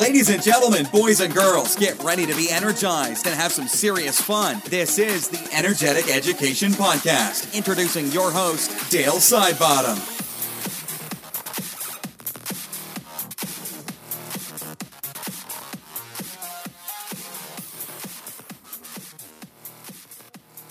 Ladies and gentlemen, boys and girls, get ready to be energized and have some serious fun. This is the Energetic Education Podcast. Introducing your host, Dale Sidebottom.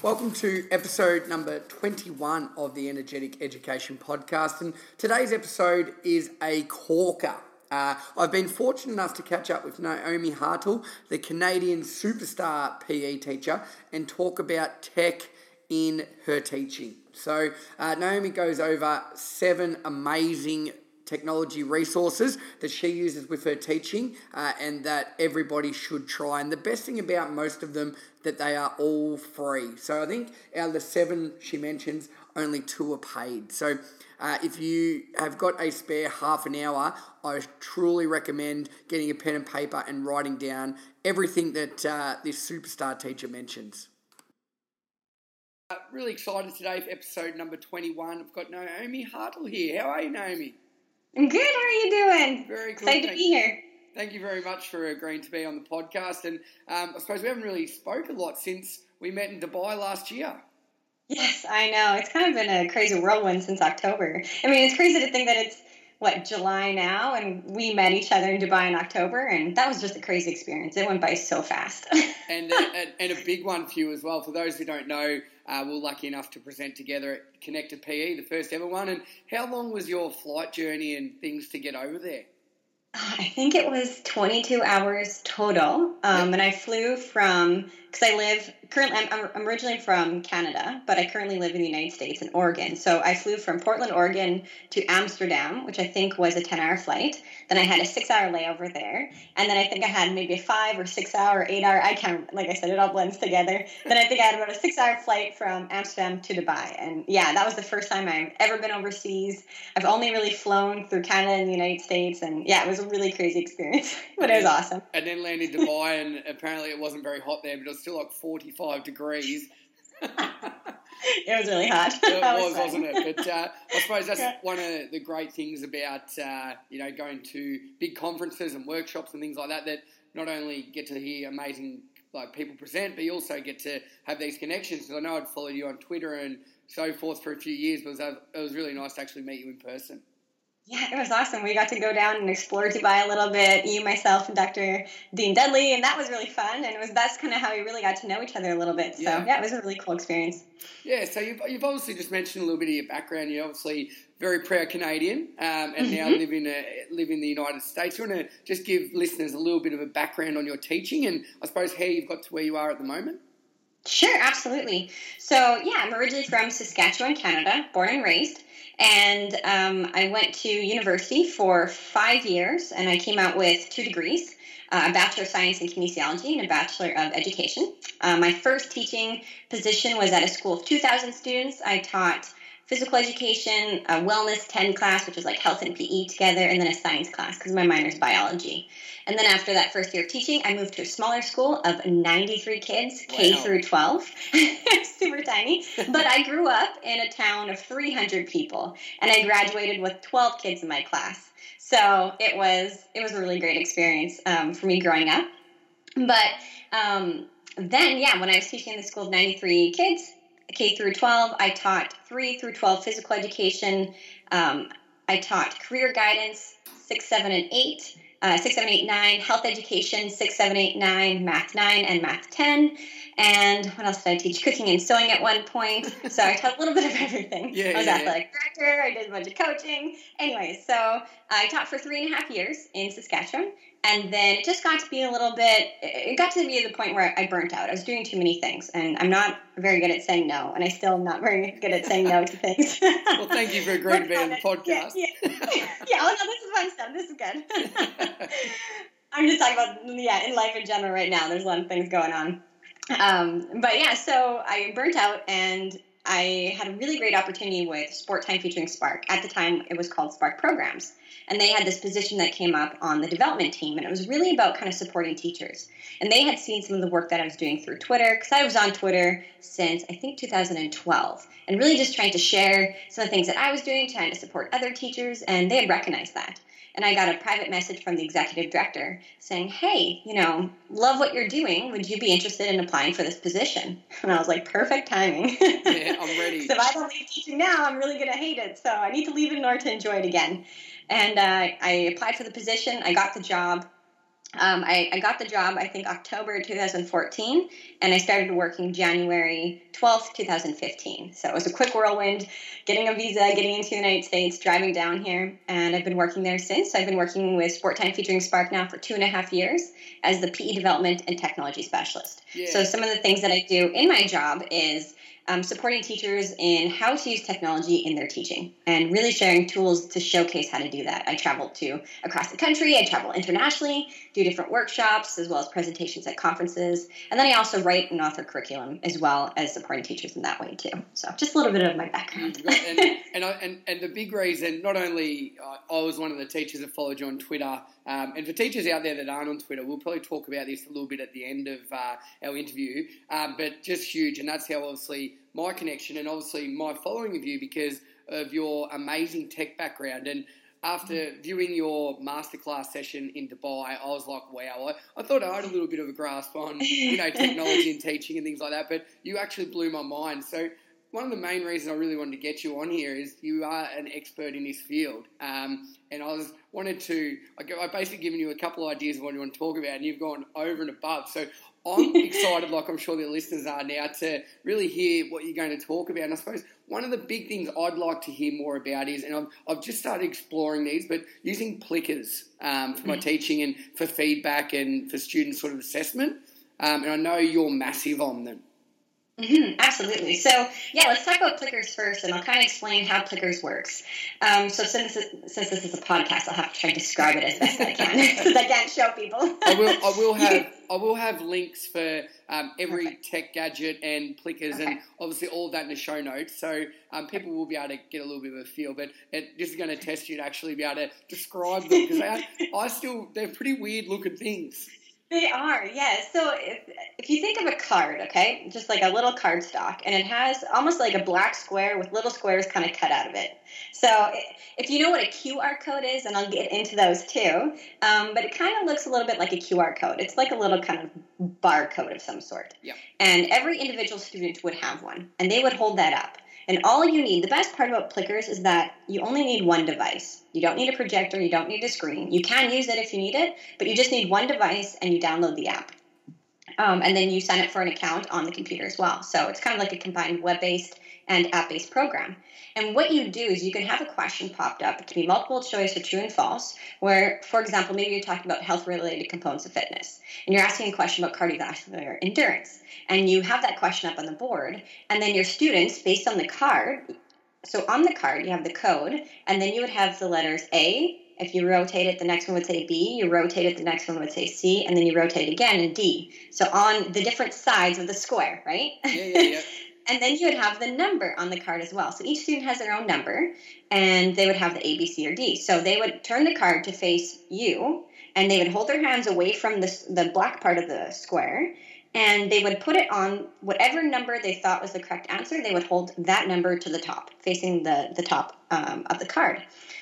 Welcome to episode number 21 of the Energetic Education Podcast. And today's episode is a corker. Uh, I've been fortunate enough to catch up with Naomi Hartl, the Canadian superstar PE teacher, and talk about tech in her teaching. So, uh, Naomi goes over seven amazing technology resources that she uses with her teaching uh, and that everybody should try. And the best thing about most of them that they are all free. So I think out of the seven she mentions, only two are paid. So uh, if you have got a spare half an hour, I truly recommend getting a pen and paper and writing down everything that uh, this superstar teacher mentions. Uh, really excited today for episode number 21. I've got Naomi Hartl here. How are you, Naomi? I'm good. How are you doing? Very good. Excited to be here. Thank you very much for agreeing to be on the podcast. And um, I suppose we haven't really spoke a lot since we met in Dubai last year. Yes, I know. It's kind of been a crazy whirlwind since October. I mean, it's crazy to think that it's what July now, and we met each other in Dubai in October, and that was just a crazy experience. It went by so fast. and, uh, and a big one for you as well. For those who don't know, uh, we are lucky enough to present together at Connected PE, the first ever one. And how long was your flight journey and things to get over there? I think it was 22 hours total. Um, and I flew from, because I live currently, I'm, I'm, originally from Canada, but I currently live in the United States in Oregon. So I flew from Portland, Oregon to Amsterdam, which I think was a 10 hour flight. Then I had a six hour layover there. And then I think I had maybe a five or six hour, eight hour, I can't, like I said, it all blends together. Then I think I had about a six hour flight from Amsterdam to Dubai. And yeah, that was the first time I've ever been overseas. I've only really flown through Canada and the United States. And yeah, it was a really crazy experience, but it was awesome. And then landed Dubai, and apparently it wasn't very hot there, but it was still like 45 degrees. it was really hot. it was, was not it? But uh, I suppose that's yeah. one of the great things about uh, you know going to big conferences and workshops and things like that. That not only get to hear amazing like people present, but you also get to have these connections. Because I know I'd followed you on Twitter and so forth for a few years, but it was, it was really nice to actually meet you in person. Yeah, it was awesome. We got to go down and explore Dubai a little bit. You, myself, and Dr. Dean Dudley, and that was really fun. And it was that's kind of how we really got to know each other a little bit. So yeah, yeah it was a really cool experience. Yeah. So you've, you've obviously just mentioned a little bit of your background. You're obviously very proud Canadian, um, and mm-hmm. now live in a, live in the United States. You want to just give listeners a little bit of a background on your teaching, and I suppose how you've got to where you are at the moment. Sure, absolutely. So yeah, I'm originally from Saskatchewan, Canada, born and raised. And um, I went to university for five years, and I came out with two degrees. Uh, a Bachelor of Science in Kinesiology and a Bachelor of Education. Uh, my first teaching position was at a school of 2,000 students. I taught physical education, a wellness 10 class, which was like health and PE together, and then a science class because my minor is biology. And then after that first year of teaching, I moved to a smaller school of 93 kids, wow. K through 12. Super tiny. But I grew up in a town of 300 people, and I graduated with 12 kids in my class. So it was it was a really great experience um, for me growing up. But um, then, yeah, when I was teaching in the school of 93 kids, K through 12, I taught 3 through 12 physical education. Um, I taught career guidance, 6, 7, and 8 uh, 6, 7, 8, 9, health education, 6, 7, 8, 9, math 9, and math 10. And what else did I teach? Cooking and sewing at one point. So I taught a little bit of everything. Yeah, I was yeah, athletic yeah. director. I did a bunch of coaching. Anyway, so I taught for three and a half years in Saskatchewan. And then it just got to be a little bit, it got to be the point where I burnt out. I was doing too many things. And I'm not very good at saying no. And I still am not very good at saying no to things. well, thank you for agreeing to be on the podcast. Yeah, yeah. yeah, oh no, this is fun stuff. This is good. I'm just talking about, yeah, in life in general right now. There's a lot of things going on. Um, but yeah, so I burnt out and I had a really great opportunity with Sportime featuring Spark. At the time, it was called Spark Programs. And they had this position that came up on the development team, and it was really about kind of supporting teachers. And they had seen some of the work that I was doing through Twitter, because I was on Twitter since I think 2012, and really just trying to share some of the things that I was doing, trying to support other teachers, and they had recognized that. And I got a private message from the executive director saying, "Hey, you know, love what you're doing. Would you be interested in applying for this position?" And I was like, "Perfect timing." yeah, I'm ready. so if I don't leave teaching now, I'm really gonna hate it. So I need to leave it in order to enjoy it again. And uh, I applied for the position. I got the job. Um, I, I, got the job, I think, October 2014, and I started working January 12th, 2015. So it was a quick whirlwind, getting a visa, getting into the United States, driving down here, and I've been working there since. I've been working with Sportime featuring Spark now for two and a half years as the PE development and technology specialist. Yeah. So some of the things that I do in my job is um, supporting teachers in how to use technology in their teaching and really sharing tools to showcase how to do that. I travel to across the country, I travel internationally, do different workshops as well as presentations at conferences, and then I also write and author curriculum as well as supporting teachers in that way too. So just a little bit of my background. and, and, I, and, and, the big reason, not only uh, I was one of the teachers that followed you on Twitter, um, and for teachers out there that aren't on Twitter, we'll probably talk about this a little bit at the end of uh, our interview, um, but just huge, and that's how obviously my connection and obviously my following of you because of your amazing tech background. And after viewing your masterclass session in Dubai, I was like, wow, I, I, thought I had a little bit of a grasp on, you know, technology and teaching and things like that, but you actually blew my mind. So one of the main reasons I really wanted to get you on here is you are an expert in this field. Um, and I was wanted to, I have basically given you a couple of ideas of what you want to talk about, and you've gone over and above. So I'm excited, like I'm sure the listeners are now, to really hear what you're going to talk about. And I suppose one of the big things I'd like to hear more about is, and I've, I've just started exploring these, but using Plickers um, for my mm-hmm. teaching and for feedback and for student sort of assessment. Um, and I know you're massive on them. Mm-hmm, absolutely. So, yeah, let's talk about Plickers first, and I'll kind of explain how Plickers works. Um, so, since since this is a podcast, I'll have to try and describe it as best I can because I can't show people. I will. I will have. I will have links for um, every tech gadget and Plickers, okay. and obviously all of that in the show notes. So um, people will be able to get a little bit of a feel. But it, this is going to test you to actually be able to describe them because I, I still they're pretty weird looking things. They are, yes. So if, if you think of a card, okay, just like a little card stock, and it has almost like a black square with little squares kind of cut out of it. So if you know what a QR code is, and I'll get into those too, um, but it kind of looks a little bit like a QR code. It's like a little kind of barcode of some sort. Yeah. And every individual student would have one, and they would hold that up. And all you need, the best part about Plickers is that you only need one device. You don't need a projector, you don't need a screen. You can use it if you need it, but you just need one device and you download the app. Um, and then you sign up for an account on the computer as well. So it's kind of like a combined web based and app based program. And what you do is you can have a question popped up. It can be multiple choice or true and false, where, for example, maybe you're talking about health related components of fitness, and you're asking a question about cardiovascular endurance. And you have that question up on the board, and then your students, based on the card, so on the card, you have the code, and then you would have the letters A. If you rotate it, the next one would say B. You rotate it, the next one would say C, and then you rotate it again and D. So on the different sides of the square, right? Yeah, yeah, yeah. And then you would have the number on the card as well. So each student has their own number, and they would have the A, B, C, or D. So they would turn the card to face you, and they would hold their hands away from the, the black part of the square, and they would put it on whatever number they thought was the correct answer. They would hold that number to the top, facing the, the top um, of the card.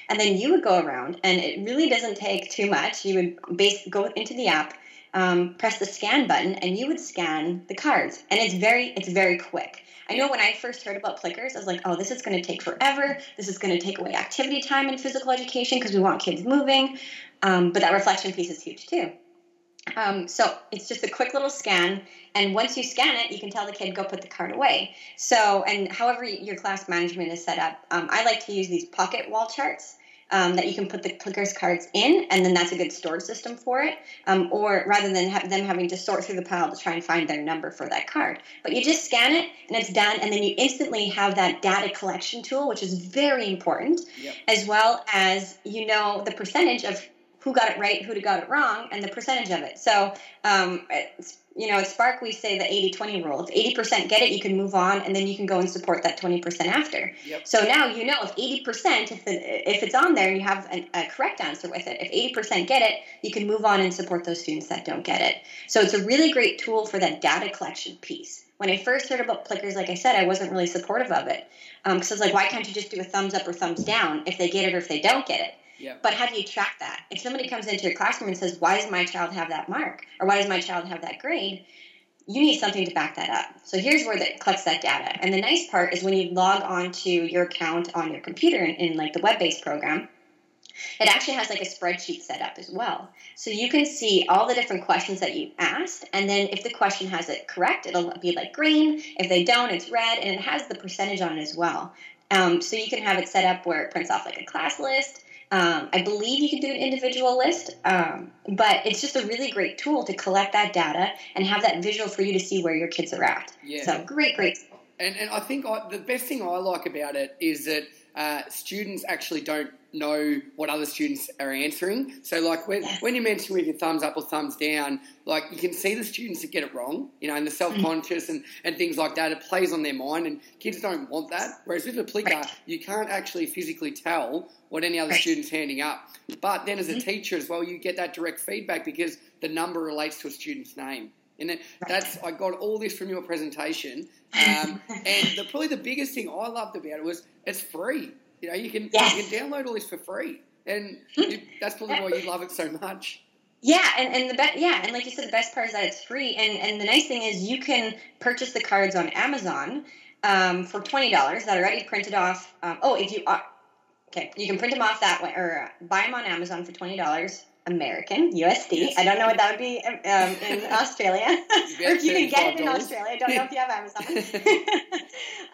And then you would go around, and it really doesn't take too much. You would base, go into the app, um, press the scan button, and you would scan the cards. And it's very, it's very quick. I know when I first heard about Plickers, I was like, oh, this is going to take forever. This is going to take away activity time in physical education because we want kids moving. Um, but that reflection piece is huge too. Um, so it's just a quick little scan, and once you scan it, you can tell the kid go put the card away. So, and however your class management is set up, um, I like to use these pocket wall charts um, that you can put the Plickers cards in, and then that's a good storage system for it. Um, or rather than have them having to sort through the pile to try and find their number for that card, but you just scan it and it's done, and then you instantly have that data collection tool, which is very important, yep. as well as you know the percentage of who got it right, who got it wrong, and the percentage of it. So um, you know, at Spark, we say the 80 20 rule. If 80% get it, you can move on, and then you can go and support that 20% after. Yep. So now you know if 80%, if, the, if it's on there and you have an, a correct answer with it, if 80% get it, you can move on and support those students that don't get it. So it's a really great tool for that data collection piece. When I first heard about Plickers, like I said, I wasn't really supportive of it. Because um, I was like, why can't you just do a thumbs up or thumbs down if they get it or if they don't get it? But how do you track that? If somebody comes into your classroom and says, "Why does my child have that mark?" or "Why does my child have that grade?" you need something to back that up. So here's where that collects that data. And the nice part is when you log on to your account on your computer in, in like the web-based program, it actually has like a spreadsheet set up as well. So you can see all the different questions that you asked, and then if the question has it correct, it'll be like green. If they don't, it's red, and it has the percentage on it as well. Um, so you can have it set up where it prints off like a class list. Um, I believe you can do an individual list, um, but it's just a really great tool to collect that data and have that visual for you to see where your kids are at. Yeah. So great, great. And, and I think I, the best thing I like about it is that uh, students actually don't know what other students are answering. So, like when, Yes. when you mention with your thumbs up or thumbs down, like you can see the students that get it wrong, you know, and the self conscious and, and things like that. It plays on their mind, and kids don't want that. Whereas with a Plicker, Right. you can't actually physically tell what any other Right. student's handing up. But then as a teacher as well, you get that direct feedback because the number relates to a student's name. And that's I got all this from your presentation, um, and the, probably the biggest thing I loved about it was it's free. You know, you can Yes. you can download all this for free, and you, that's probably why you love it so much. Yeah, and, and the be- yeah, and like you said, the best part is that it's free. And and the nice thing is you can purchase the cards on Amazon um, for twenty dollars that are already printed off. Um, oh, if you are okay, you can print them off that way or uh, buy them on Amazon for twenty dollars. American USD. Yes. I don't know what that would be um, in Australia, or if you can get it in Australia. I don't know if you have Amazon.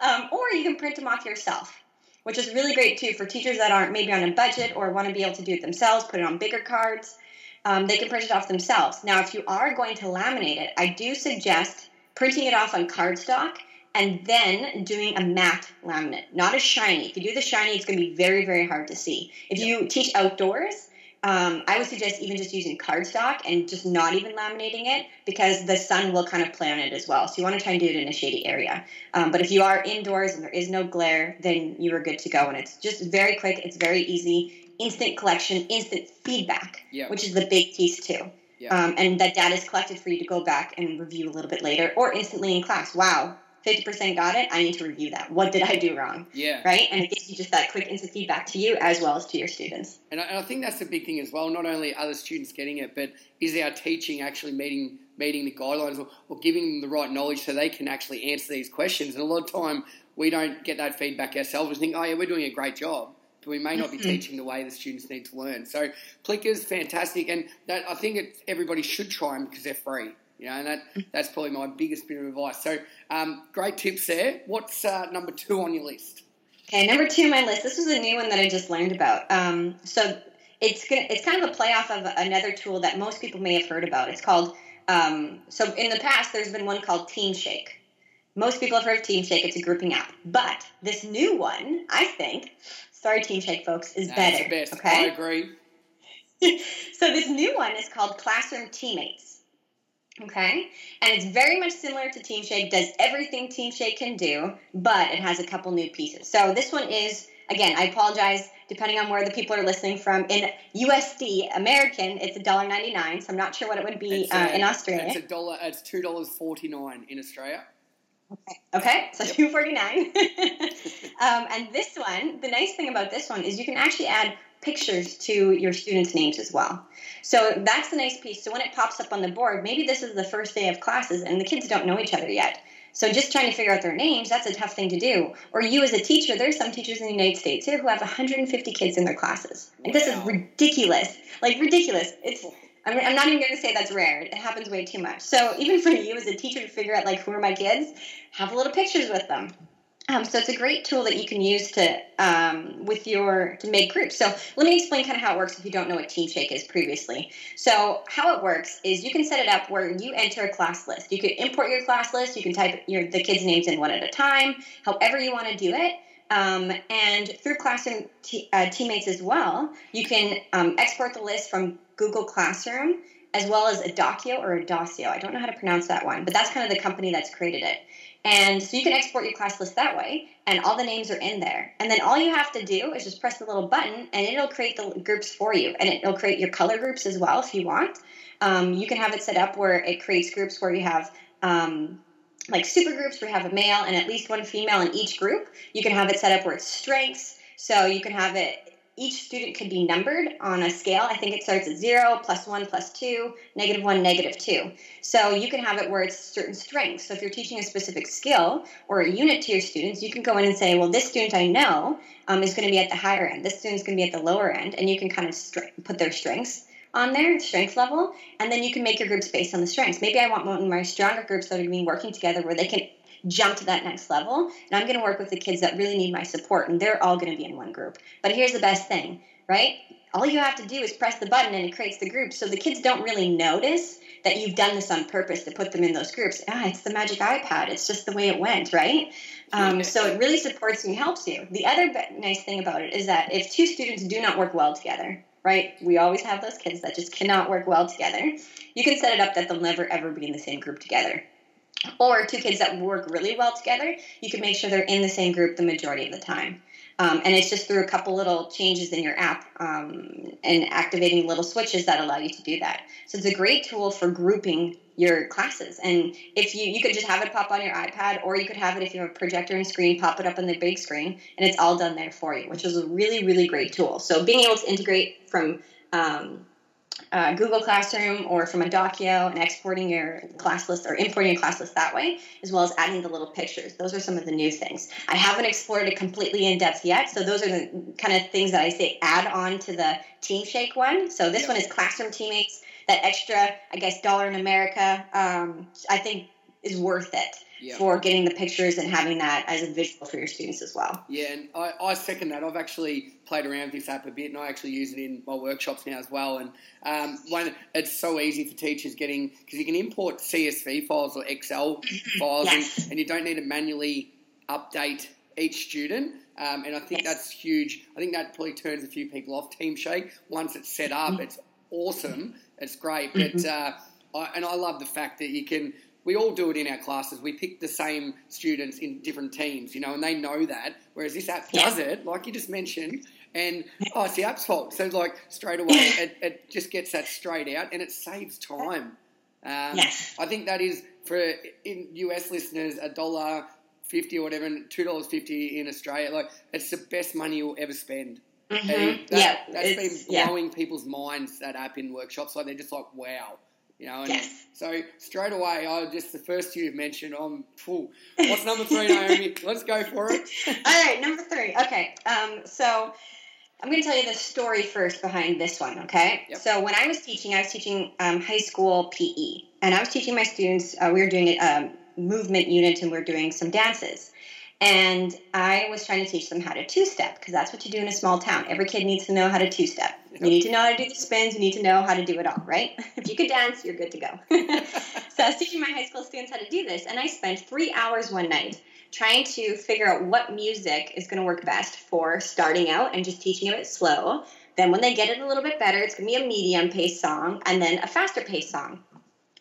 um, or you can print them off yourself, which is really great too for teachers that aren't maybe on a budget or want to be able to do it themselves. Put it on bigger cards um, they can print it off themselves. Now, if you are going to laminate it, I do suggest printing it off on cardstock and then doing a matte laminate, not a shiny. If you do the shiny, it's going to be very, very hard to see. If you teach outdoors, um, I would suggest even just using cardstock and just not even laminating it because the sun will kind of play on it as well. So you want to try and do it in a shady area. Um, but if you are indoors and there is no glare, then you are good to go. And it's just very quick. It's very easy. Instant collection, instant feedback, which is the big piece too. Um, and that data is collected for you to go back and review a little bit later or instantly in class. Wow, 50% got it. I need to review that. What did I do wrong? Yeah. Right? And it gives you just that quick instant feedback to you as well as to your students. And I, and I think that's the big thing as well. Not only are the students getting it, but is our teaching actually meeting meeting the guidelines or, or giving them the right knowledge so they can actually answer these questions? And a lot of time we don't get that feedback ourselves. We think, oh yeah, we're doing a great job, but we may not be mm-hmm. teaching the way the students need to learn. So Plicker's fantastic, and that I think it, everybody should try them because they're free. You know, and that that's probably my biggest bit of advice. So um, great tips there. What's uh, number two on your list? Okay, number two on my list. This was a new one that I just learned about. Um, so it's gonna, it's kind of a playoff of another tool that most people may have heard about. It's called um, so in the past there's been one called Team Shake. Most people have heard of Team Shake. It's a grouping app, but this new one, I think, sorry Team Shake folks, is That's better. the best. I agree. so this new one is called Classroom Teammates. Okay, and it's very much similar to Team Shake. Does everything Team Shake can do, but it has a couple new pieces. So this one is again. I apologize. Depending on where the people are listening from, in USD American, it's $1.99. So I'm not sure what it would be It's, uh, uh, in Australia. It's a dollar. It's two dollars forty nine in Australia. Okay, Okay. so two forty nine. um, and this one, the nice thing about this one is you can actually add pictures to your students' names as well. So that's the nice piece. So when it pops up on the board, maybe this is the first day of classes and the kids don't know each other yet. So just trying to figure out their names, that's a tough thing to do. Or you as a teacher, there's some teachers in the United States here who have 150 kids in their classes. This is ridiculous. Like ridiculous. It's I'm not even going to say that's rare. It happens way too much. So even for you as a teacher to figure out like who are my kids, have a little pictures with them. Um, so it's a great tool that you can use to um, with your to make groups. So let me explain kind of how it works if you don't know what Team Shake is previously. So how it works is you can set it up where you enter a class list. You can import your class list. You can type your the kids' names in one at a time, however you want to do it. Um, and through Classroom t- uh, Teammates as well, you can um, export the list from Google Classroom as well as a Docio or a Docio. I don't know how to pronounce that one, but that's kind of the company that's created it. And so you can export your class list that way, and all the names are in there. And then all you have to do is just press the little button, and it'll create the groups for you. And it'll create your color groups as well if you want. Um, you can have it set up where it creates groups where you have um, like super groups where you have a male and at least one female in each group. You can have it set up where it's strengths, so you can have it each student could be numbered on a scale. I think it starts at zero, plus one, plus two, negative one, negative two. So you can have it where it's certain strengths. So if you're teaching a specific skill or a unit to your students, you can go in and say, well, this student I know um, is going to be at the higher end. This student's going to be at the lower end. And you can kind of put their strengths on there, strength level, and then you can make your groups based on the strengths. Maybe I want one of my stronger groups that are going to be working together where they can jump to that next level. And I'm going to work with the kids that really need my support, and they're all going to be in one group. But here's the best thing, right? All you have to do is press the button and it creates the group. So the kids don't really notice that you've done this on purpose to put them in those groups. Ah, it's the magic iPad. It's just the way it went, right? Um, so it really supports and helps you. The other nice thing about it is that if two students do not work well together, right? We always have those kids that just cannot work well together. You can set it up that they'll never ever be in the same group together or two kids that work really well together, you can make sure they're in the same group the majority of the time. Um, and it's just through a couple little changes in your app um, and activating little switches that allow you to do that. So it's a great tool for grouping your classes. And if you you could just have it pop on your iPad, or you could have it if you have a projector and screen, pop it up on the big screen, and it's all done there for you, which is a really really great tool. So being able to integrate from um, uh, Google Classroom or from a Dockio and exporting your class list or importing your class list that way, as well as adding the little pictures. Those are some of the new things. I haven't explored it completely in depth yet, so those are the kind of things that I say add on to the TeamShake one. So this one is Classroom Teammates. That extra, I guess, dollar in America, um, I think is worth it yep. for getting the pictures and having that as a visual for your students as well. Yeah, and I, I, second that. I've actually played around with this app a bit, and I actually use it in my workshops now as well. And um, one, it's so easy for teachers getting because you can import CSV files or Excel files, yes. and, and, you don't need to manually update each student. Um, and I think yes. that's huge. I think that probably turns a few people off TeamShake. Once it's set up, mm-hmm. it's awesome. It's great, mm-hmm. but uh, I, and I love the fact that you can we all do it in our classes. We pick the same students in different teams, you know, and they know that. Whereas this app does it, like you just mentioned, and oh, it's the app's fault. So like straight away, it, it just gets that straight out, and it saves time. Um, yes. I think that is for in US listeners a dollar fifty or whatever, and two dollars fifty in Australia. Like it's the best money you'll ever spend. Mm-hmm. that, yeah, that's been blowing yeah. people's minds. That app in workshops, like they're just like, wow. You know, and yes. so straight away, I just the first two you've mentioned, I'm full. What's number three, Naomi? Let's go for it. All right, number three. Okay, um, so I'm going to tell you the story first behind this one. Okay, yep. so when I was teaching, I was teaching um, high school PE, and I was teaching my students. Uh, we were doing a um, movement unit, and we are doing some dances. And I was trying to teach them how to two step because that's what you do in a small town. Every kid needs to know how to two step. You need to know how to do the spins. You need to know how to do it all, right? if you could dance, you're good to go. so I was teaching my high school students how to do this, and I spent three hours one night trying to figure out what music is going to work best for starting out and just teaching them it slow. Then when they get it a little bit better, it's going to be a medium paced song and then a faster paced song.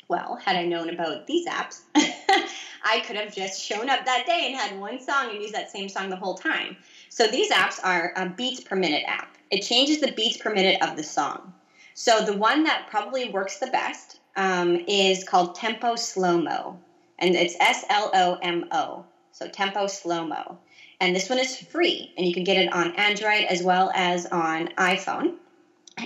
Well, had I known about these apps, I could have just shown up that day and had one song and used that same song the whole time. So these apps are a beats per minute app. It changes the beats per minute of the song. So the one that probably works the best um, is called Tempo Slow Mo, and it's S L O M O. So Tempo Slow Mo. And this one is free, and you can get it on Android as well as on iPhone.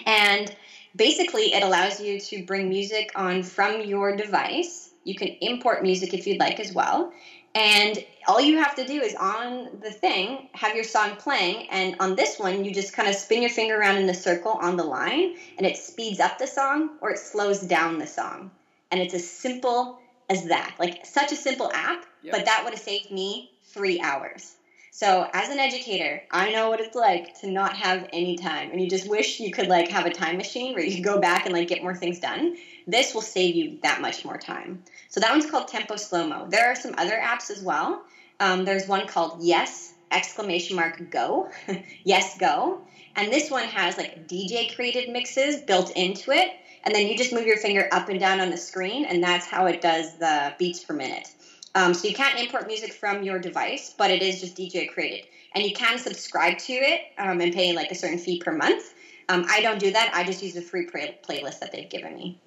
And basically, it allows you to bring music on from your device you can import music if you'd like as well. And all you have to do is on the thing, have your song playing. And on this one, you just kind of spin your finger around in a circle on the line, and it speeds up the song or it slows down the song. And it's as simple as that. Like, such a simple app, yep. but that would have saved me three hours. So as an educator, I know what it's like to not have any time and you just wish you could like have a time machine where you could go back and like get more things done. This will save you that much more time. So that one's called Tempo Slow Mo. There are some other apps as well. Um, there's one called Yes exclamation mark Go, Yes Go, and this one has like DJ created mixes built into it, and then you just move your finger up and down on the screen, and that's how it does the beats per minute. Um, so you can't import music from your device, but it is just DJ created. And you can subscribe to it um, and pay like a certain fee per month. Um, I don't do that. I just use the free play- playlist that they've given me.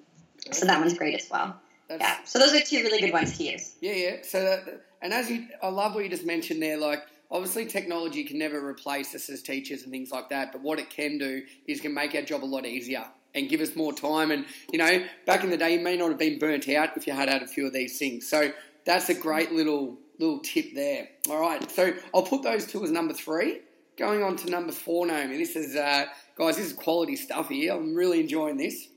So that one's great as well. That's, yeah. So those are two really good ones to use. Yeah, yeah. So, that, and as you, I love what you just mentioned there. Like, obviously technology can never replace us as teachers and things like that, but what it can do is can make our job a lot easier and give us more time. And, you know, back in the day, you may not have been burnt out if you had had a few of these things. So that's a great little little tip there. All right, so I'll put those two as number three. Going on to number four, Naomi. This is, uh, guys, this is quality stuff here. I'm really enjoying this.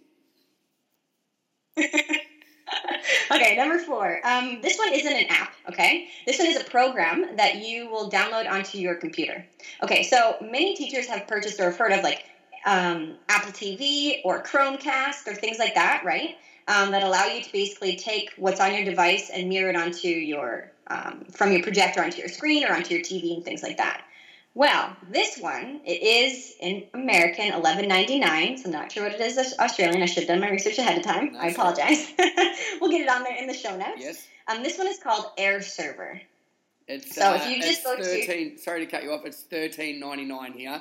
okay, number four. Um, this one isn't an app, okay? This one is a program that you will download onto your computer. Okay, so many teachers have purchased or have heard of like um, Apple TV or Chromecast or things like that, right? Um, that allow you to basically take what's on your device and mirror it onto your um, from your projector onto your screen or onto your TV and things like that. Well, this one it is in American eleven ninety nine. So I'm not sure what it is Australian. I should have done my research ahead of time. Nice. I apologize. we'll get it on there in the show notes. Yes. Um, this one is called Air Server. It's, so uh, if you just go 13, to sorry to cut you off. It's thirteen ninety nine here.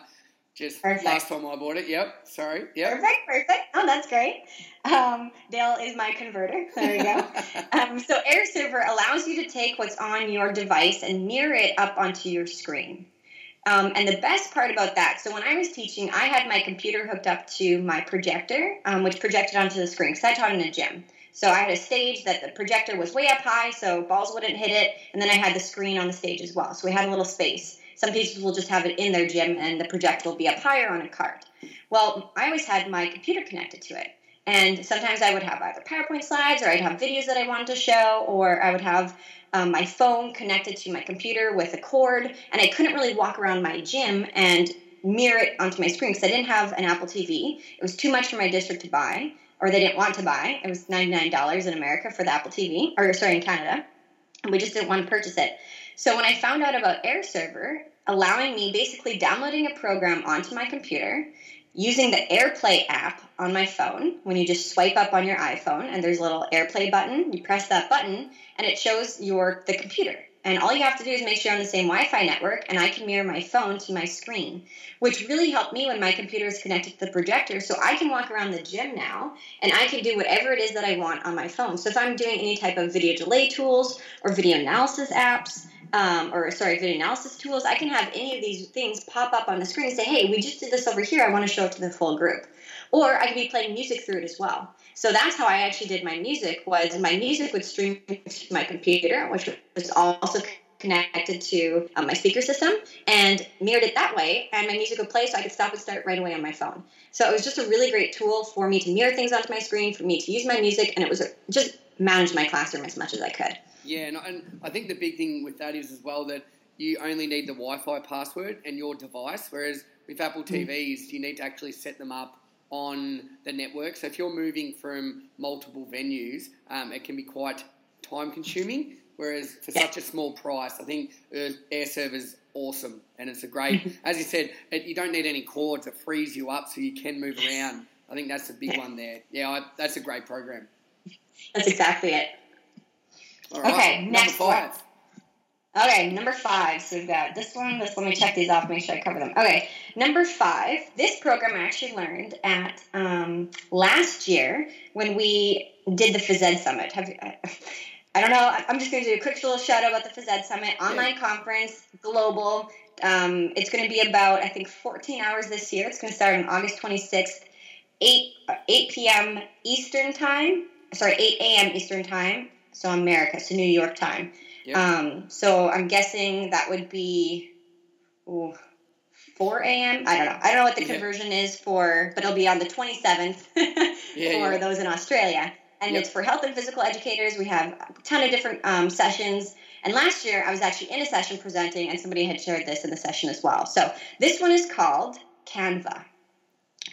Just perfect. last time I bought it. Yep. Sorry. Yep. Perfect. Perfect. Oh, that's great. Um, Dale is my converter. There we go. um, so Air Server allows you to take what's on your device and mirror it up onto your screen. Um, and the best part about that, so when I was teaching, I had my computer hooked up to my projector, um, which projected onto the screen because I taught in a gym. So I had a stage that the projector was way up high, so balls wouldn't hit it, and then I had the screen on the stage as well. So we had a little space. Some teachers will just have it in their gym, and the projector will be up higher on a cart. Well, I always had my computer connected to it. And sometimes I would have either PowerPoint slides or I'd have videos that I wanted to show, or I would have um, my phone connected to my computer with a cord, and I couldn't really walk around my gym and mirror it onto my screen because I didn't have an Apple TV. It was too much for my district to buy, or they didn't want to buy. It was $99 in America for the Apple TV, or sorry, in Canada. And we just didn't want to purchase it. So when I found out about Air Server, allowing me basically downloading a program onto my computer, using the AirPlay app on my phone, when you just swipe up on your iPhone and there's a little AirPlay button, you press that button and it shows your the computer. And all you have to do is make sure you're on the same Wi-Fi network, and I can mirror my phone to my screen, which really helped me when my computer is connected to the projector. So I can walk around the gym now, and I can do whatever it is that I want on my phone. So if I'm doing any type of video delay tools or video analysis apps, um, or sorry, video analysis tools, I can have any of these things pop up on the screen and say, hey, we just did this over here. I want to show it to the full group. Or I could be playing music through it as well. So that's how I actually did my music was my music would stream to my computer, which was also connected to um, my speaker system and mirrored it that way and my music would play so i could stop and start right away on my phone so it was just a really great tool for me to mirror things onto my screen for me to use my music and it was just manage my classroom as much as i could yeah, and, and I think the big thing with that is as well that you only need the Wi-Fi password and your device, whereas with Apple mm. TVs, you need to actually set them up on the network. So if you're moving from multiple venues, um, it can be quite time consuming. Whereas for yeah. such a small price, I think Air Server's awesome, and it's a great. as you said, it, you don't need any cords; it frees you up so you can move around. I think that's a big one there. Yeah, I, that's a great program. That's exactly it okay, next five. One. Okay, number five. So we've got this one. This. Let me check these off. Make sure I cover them. Okay, number five. This program I actually learned at um, last year when we did the Phys Ed Summit. Have you, I don't know. I'm just going to do a quick little shout out about the Phys Ed Summit online yeah. conference, global. Um, it's going to be about I think 14 hours this year. It's going to start on August 26th, 8 8 p.m. Eastern time. Sorry, 8 a.m. Eastern time so America, so New York time. Yep. Um, so I'm guessing that would be ooh, 4 a.m. I don't know. I don't know what the conversion yeah. is for, but it'll be on the 27th yeah, for yeah. those in Australia. And yep. it's for health and physical educators. We have a ton of different um, sessions. And last year, I was actually in a session presenting, and somebody had shared this in the session as well. So this one is called Canva.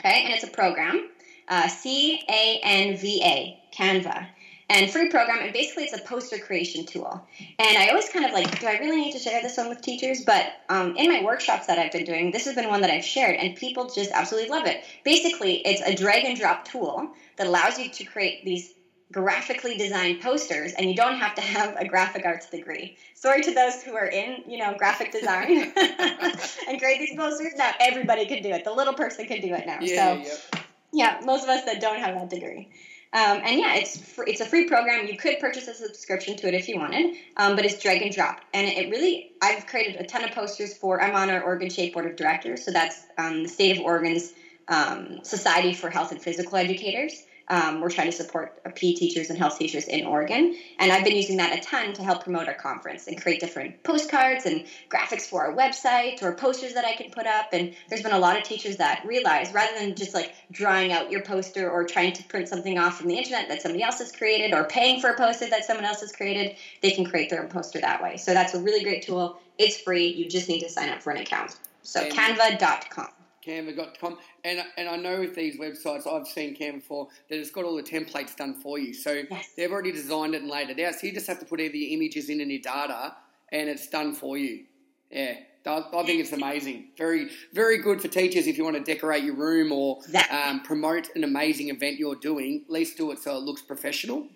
Okay, and it's a program, uh, C A N V A, Canva and free program and basically it's a poster creation tool. And i always kind of like do i really need to share this one with teachers? But um, in my workshops that i've been doing this has been one that i've shared and people just absolutely love it. Basically it's a drag and drop tool that allows you to create these graphically designed posters and you don't have to have a graphic arts degree. Sorry to those who are in you know graphic design and create these posters. Now everybody can do it. The little person can do it now. Yeah, so yeah. yeah most of us that don't have that degree Um, and yeah, it's fr- it's a free program. You could purchase a subscription to it if you wanted, um, but it's drag and drop. And it really, I've created a ton of posters for. I'm on our Oregon Shape Board of Directors, so that's um, the state of Oregon's um, Society for Health and Physical Educators. Um, we're trying to support PE teachers and health teachers in Oregon. And I've been using that a ton to help promote our conference and create different postcards and graphics for our website or posters that I can put up. And there's been a lot of teachers that realize rather than just like drawing out your poster or trying to print something off from the internet that somebody else has created or paying for a poster that someone else has created, they can create their own poster that way. So that's a really great tool. It's free. You just need to sign up for an account. So canva.com canva.com. And, and I know with these websites, I've seen Canva before, that it's got all the templates done for you. So Yes. they've already designed it and laid it out. So you just have to put either your images in and your data, and it's done for you. Yeah. I I think it's amazing. Very, very good for teachers if you want to decorate your room or Exactly. um, promote an amazing event you're doing. At least do it so it looks professional.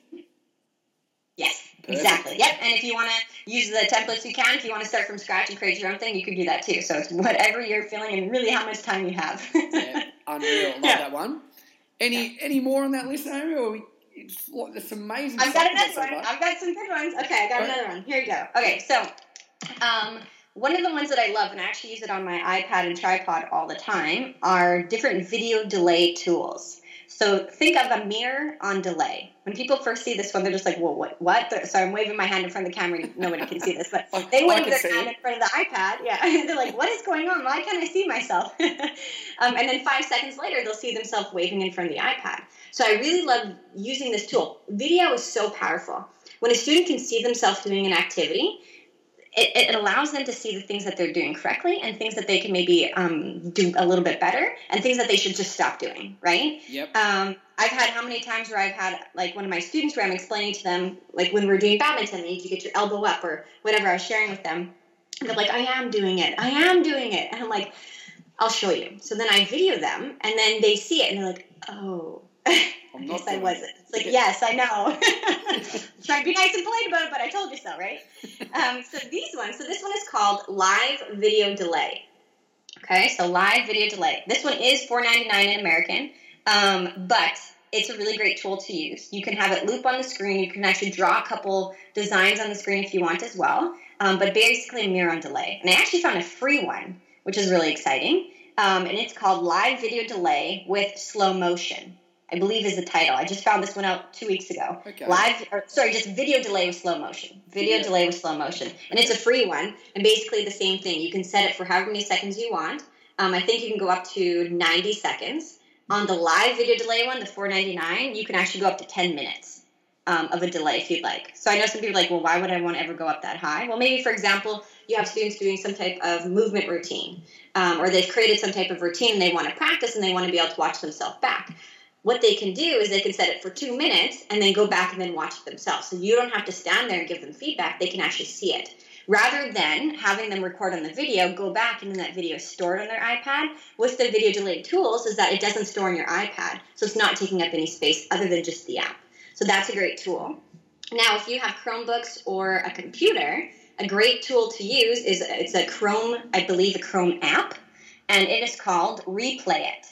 Yes, Perfect. exactly. Yep. And if you want to use the templates, you can. If you want to start from scratch and create your own thing, you can do that too. So it's whatever you're feeling and really how much time you have. Yeah, unreal. Love Yeah. that one. Any any more on that list, Naomi? Or we, it's, it's amazing. I've got another one. I've got some good ones. Okay, I got Alright. another one. Here you go. Okay, so um, one of the ones that I love, and I actually use it on my iPad and tripod all the time, are different video delay tools. So think of a mirror on delay. When people first see this one, they're just like, "Well, what? What?" So I'm waving my hand in front of the camera. Nobody can see this, but they wave their see hand in front of the iPad. Yeah, they're like, "What is going on? Why can't I see myself?" um, and then five seconds later, they'll see themselves waving in front of the iPad. So I really love using this tool. Video is so powerful. When a student can see themselves doing an activity, it, it allows them to see the things that they're doing correctly and things that they can maybe um, do a little bit better and things that they should just stop doing, right? Yep. Um, I've had how many times where I've had like one of my students where I'm explaining to them, like when we're doing badminton, you need to get your elbow up or whatever I was sharing with them. And they're like, I am doing it. I am doing it. And I'm like, I'll show you. So then I video them and then they see it and they're like, oh. I I'm not guess I wasn't. It's like, yes, I know. Try to be nice and polite about it, but I told you so, right? Um, so these ones, so this one is called Live Video Delay. Okay, so live video delay. This one is $4.99 in American, um, but it's a really great tool to use. You can have it loop on the screen. You can actually draw a couple designs on the screen if you want as well. Um, but basically a mirror on delay. And I actually found a free one, which is really exciting. Um, and it's called Live Video Delay with Slow Motion. I believe is the title. I just found this one out two weeks ago. Okay. Live, or sorry, just video delay with slow motion. Video Yeah. delay with slow motion, and it's a free one. And basically the same thing. You can set it for however many seconds you want. Um, I think you can go up to 90 seconds. On the live video delay one, the 4.99, you can actually go up to 10 minutes um, of a delay if you'd like. So I know some people are like, well, why would I want to ever go up that high? Well, maybe for example, you have students doing some type of movement routine, um, or they've created some type of routine and they want to practice and they want to be able to watch themselves back what they can do is they can set it for two minutes and then go back and then watch it themselves. So you don't have to stand there and give them feedback. They can actually see it. Rather than having them record on the video, go back and then that video is stored on their iPad. With the video delayed tools is that it doesn't store on your iPad. So it's not taking up any space other than just the app. So that's a great tool. Now, if you have Chromebooks or a computer, a great tool to use is it's a Chrome, I believe, a Chrome app, and it is called Replay It.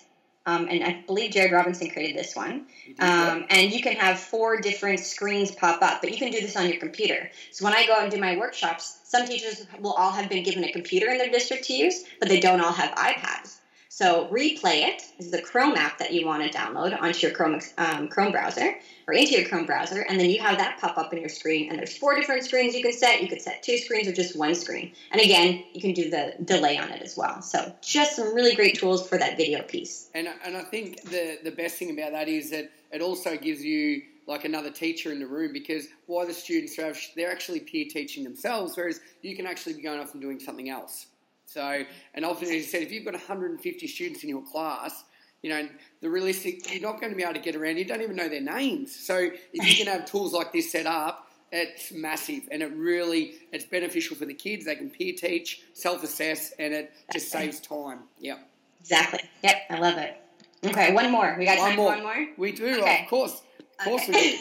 Um, and I believe Jared Robinson created this one. You did that. Um, and you can have four different screens pop up, but you can do this on your computer. So when I go out and do my workshops, some teachers will all have been given a computer in their district to use, but they don't all have iPads. So Replay It is the Chrome app that you want to download onto your Chrome um, Chrome browser or into your Chrome browser, and then you have that pop up in your screen. And there's four different screens you can set. You could set two screens or just one screen. And again, you can do the delay on it as well. So just some really great tools for that video piece. And and I think the the best thing about that is that it also gives you like another teacher in the room because while the students are they're actually peer teaching themselves, whereas you can actually be going off and doing something else. So, and often, as you said, if you've got 150 students in your class, you know, the realistic, you're not going to be able to get around. You don't even know their names. So, if you can have tools like this set up, it's massive, and it really it's beneficial for the kids. They can peer teach, self assess, and it just saves time. Yep. Exactly. Yep, I love it. Okay, one more. We got One more. one more? We do, Okay. of course. Okay.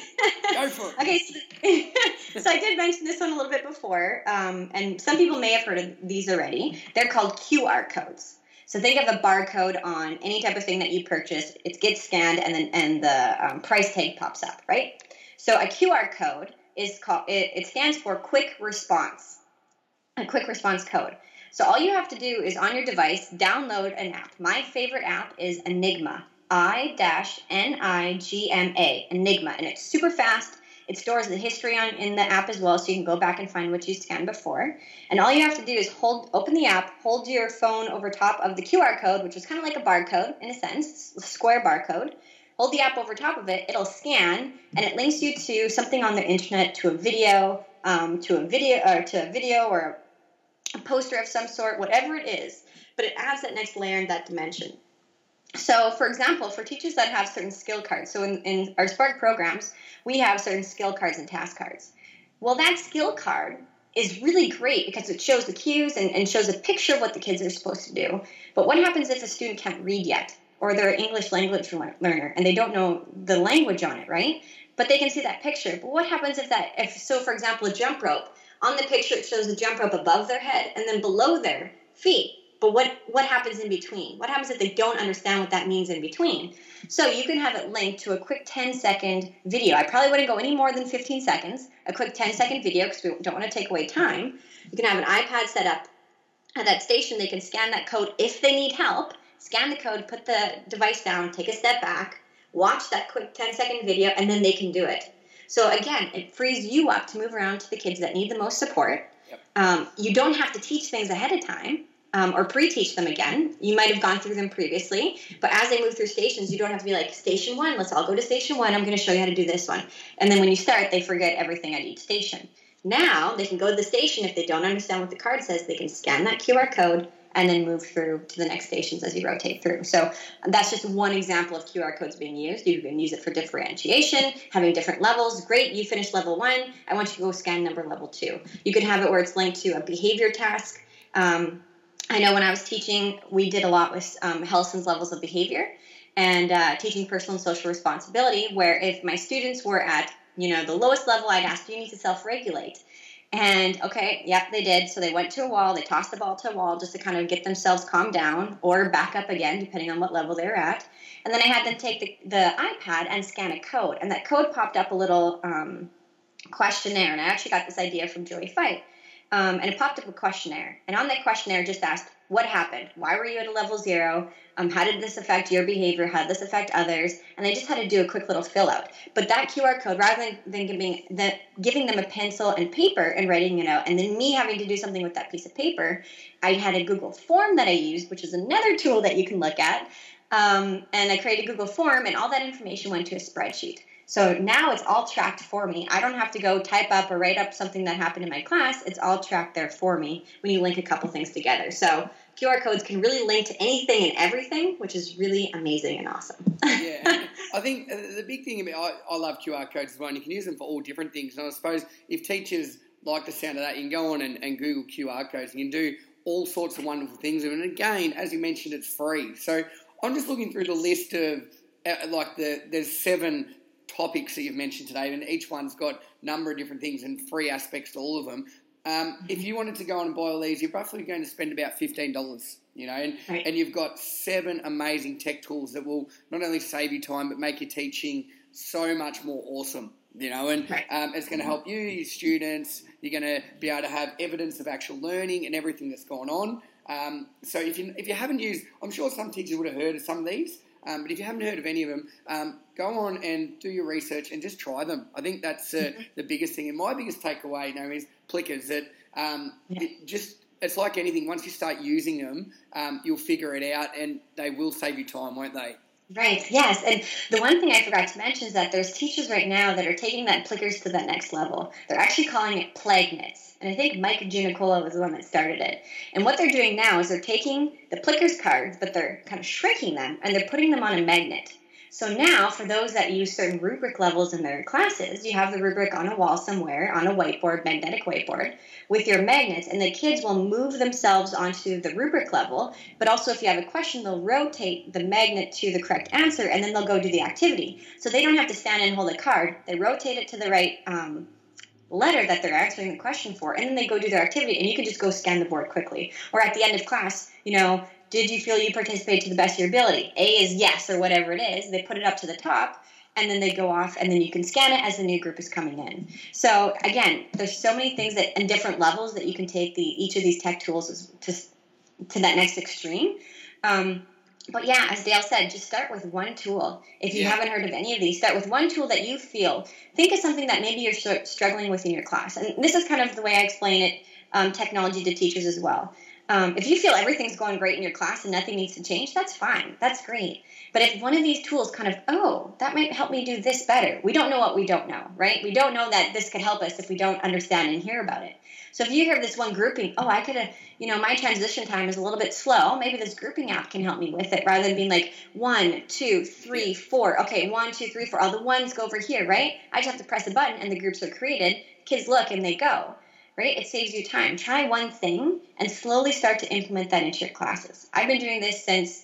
Go for it. okay, so, so I did mention this one a little bit before, um, and some people may have heard of these already. They're called QR codes. So think of a barcode on any type of thing that you purchase. It gets scanned, and then and the um, price tag pops up, right? So a QR code is called. It, it stands for Quick Response, a Quick Response code. So all you have to do is on your device download an app. My favorite app is i-nigma. I N I G M A i-nigma, and it's super fast. It stores the history on in the app as well, so you can go back and find what you scanned before. And all you have to do is hold, open the app, hold your phone over top of the QR code, which is kind of like a barcode in a sense, a square barcode. Hold the app over top of it. It'll scan, and it links you to something on the internet, to a video, um, to a video, or to a video, or a poster of some sort, whatever it is. But it adds that next layer and that dimension. So, for example, for teachers that have certain skill cards, so in, in our Spark programs, we have certain skill cards and task cards. Well, that skill card is really great because it shows the cues and, and shows a picture of what the kids are supposed to do. But what happens if a student can't read yet, or they're an English language learner and they don't know the language on it, right? But they can see that picture. But what happens if that, if so, for example, a jump rope, on the picture it shows the jump rope above their head and then below their feet but what what happens in between? What happens if they don't understand what that means in between? So you can have it linked to a quick 10 second video. I probably wouldn't go any more than 15 seconds a quick 10 second video because we don't want to take away time. You can have an ipad set up at that station. They can scan that code if they need help. Scan the code put the device down take a step back watch that quick 10 second video and then they can do it. So again it frees you up to move around to the kids that need the most support. Yep. um, you don't have to teach things ahead of time um, or pre-teach them again. You might have gone through them previously, but as they move through stations, you don't have to be like station one. Let's all go to station one. I'm going to show you how to do this one, and then when you start, they forget everything at each station. Now they can go to the station if they don't understand what the card says. They can scan that QR code and then move through to the next stations as you rotate through. So that's just one example of QR codes being used. You can use it for differentiation, having different levels. Great, you finished level one. I want you to go scan number level two. You could have it where it's linked to a behavior task. Um, I know when I was teaching, we did a lot with um, levels of behavior and uh, teaching personal and social responsibility, where if my students were at you know the lowest level, I'd ask, "Do you need to self-regulate?" And okay, yep, they did. So they went to a wall, they tossed the ball to a wall just to kind of get themselves calmed down or back up again, depending on what level they're at. And then I had them take the, the iPad and scan a code, and that code popped up a little um, questionnaire. And I actually got this idea from Joey Feith um, and it popped up a questionnaire. And on that questionnaire, just asked, "What happened? Why were you at a level zero? Um, how did this affect your behavior? How did this affect others?" And they just had to do a quick little fill out. But that QR code, rather than, giving the, giving them a pencil and paper and writing it out, and then me having to do something with that piece of paper, I had a Google form that I used, which is another tool that you can look at. Um, and I created a Google form, and all that information went to a spreadsheet. So now it's all tracked for me. I don't have to go type up or write up something that happened in my class. It's all tracked there for me when you link a couple things together. So QR codes can really link to anything and everything, which is really amazing and awesome. yeah, I think the big thing about I, I love QR codes as well. And you can use them for all different things. And I suppose if teachers like the sound of that, you can go on and, and Google QR codes. You can do all sorts of wonderful things. And again, as you mentioned, it's free. So I'm just looking through the list of uh, like the there's seven topics that you've mentioned today, and each one's got a number of different things and free aspects to all of them. Um, mm-hmm. If you wanted to go and buy all these, you're roughly going to spend about fifteen dollars. You know, and, right. and you've got seven amazing tech tools that will not only save you time but make your teaching so much more awesome. You know, and right. um, it's going to help you, your students. You're going to be able to have evidence of actual learning and everything that's gone on. Um, so if you if you haven't used, I'm sure some teachers would have heard of some of these. Um, but if you haven't heard of any of them, um, go on and do your research and just try them. I think that's uh, the biggest thing. And my biggest takeaway, you know, is Plickers that um, yeah. it just it's like anything. Once you start using them, um, you'll figure it out, and they will save you time, won't they? Right, yes. And the one thing I forgot to mention is that there's teachers right now that are taking that Plickers to that next level. They're actually calling it Plagnets. And I think Mike Giannicola was the one that started it. And what they're doing now is they're taking the Plickers cards, but they're kind of shrinking them and they're putting them on a magnet. So now, for those that use certain rubric levels in their classes, you have the rubric on a wall somewhere, on a whiteboard, magnetic whiteboard, with your magnets, and the kids will move themselves onto the rubric level. But also, if you have a question, they'll rotate the magnet to the correct answer, and then they'll go do the activity. So they don't have to stand and hold a card. They rotate it to the right. Um, letter that they're answering the question for, and then they go do their activity, and you can just go scan the board quickly. Or at the end of class, you know, did you feel you participated to the best of your ability? A is yes or whatever it is. They put it up to the top and then they go off and then you can scan it as the new group is coming in. So again, there's so many things that and different levels that you can take the each of these tech tools to to that next extreme. Um, but yeah, as Dale said, just start with one tool. If you yeah. haven't heard of any of these, start with one tool that you feel. Think of something that maybe you're struggling with in your class. And this is kind of the way I explain it um, technology to teachers as well. Um, if you feel everything's going great in your class and nothing needs to change, that's fine. That's great. But if one of these tools kind of, oh, that might help me do this better, we don't know what we don't know, right? We don't know that this could help us if we don't understand and hear about it. So if you hear this one grouping, oh, I could have, you know, my transition time is a little bit slow. Maybe this grouping app can help me with it rather than being like one, two, three, four. Okay, one, two, three, four. All the ones go over here, right? I just have to press a button and the groups are created. Kids look and they go right? It saves you time. Try one thing and slowly start to implement that into your classes. I've been doing this since,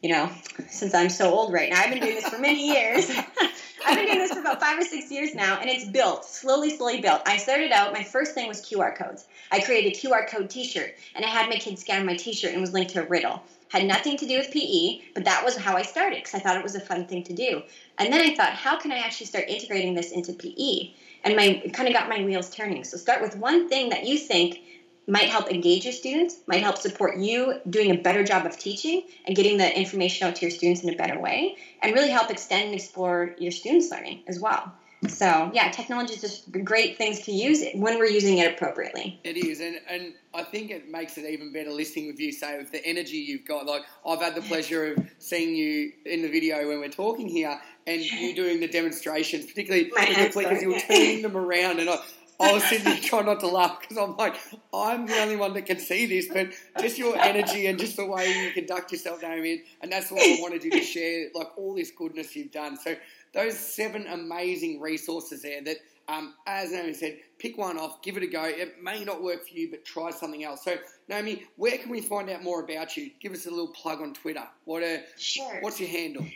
you know, since I'm so old right now. I've been doing this for many years. I've been doing this for about five or six years now, and it's built, slowly, slowly built. I started out, my first thing was QR codes. I created a QR code t shirt, and I had my kids scan my t shirt and was linked to a riddle. Had nothing to do with PE, but that was how I started because I thought it was a fun thing to do. And then I thought, how can I actually start integrating this into PE? And my kind of got my wheels turning. So start with one thing that you think might help engage your students, might help support you doing a better job of teaching and getting the information out to your students in a better way, and really help extend and explore your students' learning as well. So yeah, technology is just great things to use when we're using it appropriately. It is, and and I think it makes it even better listening with you. Say with the energy you've got. Like I've had the pleasure of seeing you in the video when we're talking here, and you doing the demonstrations, particularly because you're turning them around, and I. I was sitting there trying not to laugh because I'm like, I'm the only one that can see this, but just your energy and just the way you conduct yourself, Damien, and that's what I wanted you to share, like all this goodness you've done. So those seven amazing resources there that, um, as Naomi said, pick one off, give it a go. It may not work for you, but try something else. So, Naomi, where can we find out more about you? Give us a little plug on Twitter. What a, sure. What's your handle?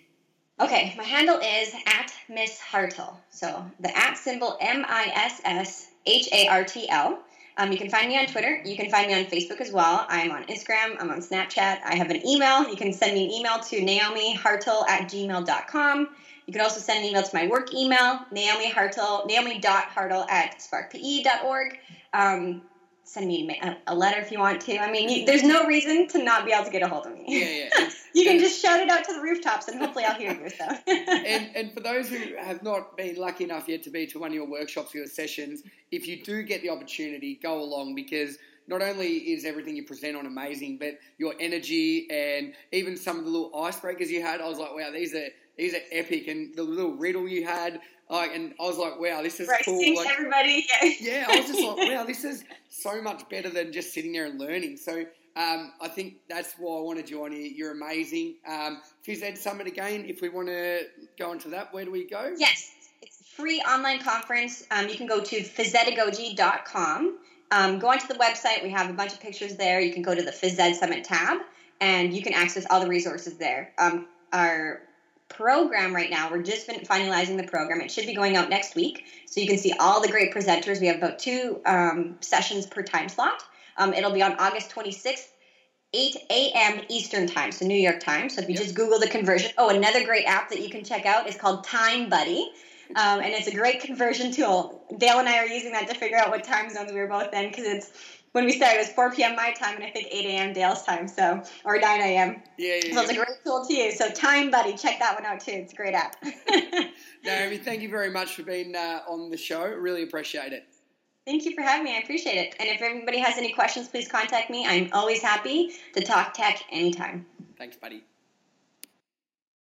Okay, my handle is at Miss Hartl. So the at symbol M I S S H A R T L. Um, you can find me on Twitter. You can find me on Facebook as well. I'm on Instagram. I'm on Snapchat. I have an email. You can send me an email to Naomi naomihartl at gmail.com. You can also send an email to my work email, Naomi Hartl, naomi.hartl at sparkpe.org. Um, send me a, letter if you want to. I mean, you, there's no reason to not be able to get a hold of me. Yeah, yeah. you can just shout it out to the rooftops and hopefully I'll hear you. So. and, and for those who have not been lucky enough yet to be to one of your workshops or your sessions, if you do get the opportunity, go along because – not only is everything you present on amazing, but your energy and even some of the little icebreakers you had, I was like, wow, these are these are epic. And the little riddle you had, like, and I was like, wow, this is cool. Like, everybody, yeah. yeah, I was just like, wow, this is so much better than just sitting there and learning. So. Um, I think that's why I want to join you. You're amazing. Um, Phys Ed Summit again, if we want to go into that, where do we go? Yes, it's a free online conference. Um, you can go to physedagogy.com um, go onto the website. We have a bunch of pictures there. You can go to the Phys Ed Summit tab, and you can access all the resources there. Um, our program right now, we're just finalizing the program. It should be going out next week, so you can see all the great presenters. We have about two um, sessions per time slot. Um, it'll be on August 26th 8 a.m. Eastern Time, so New York time. So if you yep. just Google the conversion, oh, another great app that you can check out is called Time Buddy. Um, and it's a great conversion tool. Dale and I are using that to figure out what time zones we were both in because it's when we started, it was 4 p.m. my time and I think 8 a.m. Dale's time, so or 9 a.m. Yeah, yeah. So it's a great tool to use. So Time Buddy, check that one out too. It's a great app. Naomi, thank you very much for being uh, on the show. Really appreciate it. Thank you for having me. I appreciate it. And if anybody has any questions, please contact me. I'm always happy to talk tech anytime. Thanks, buddy.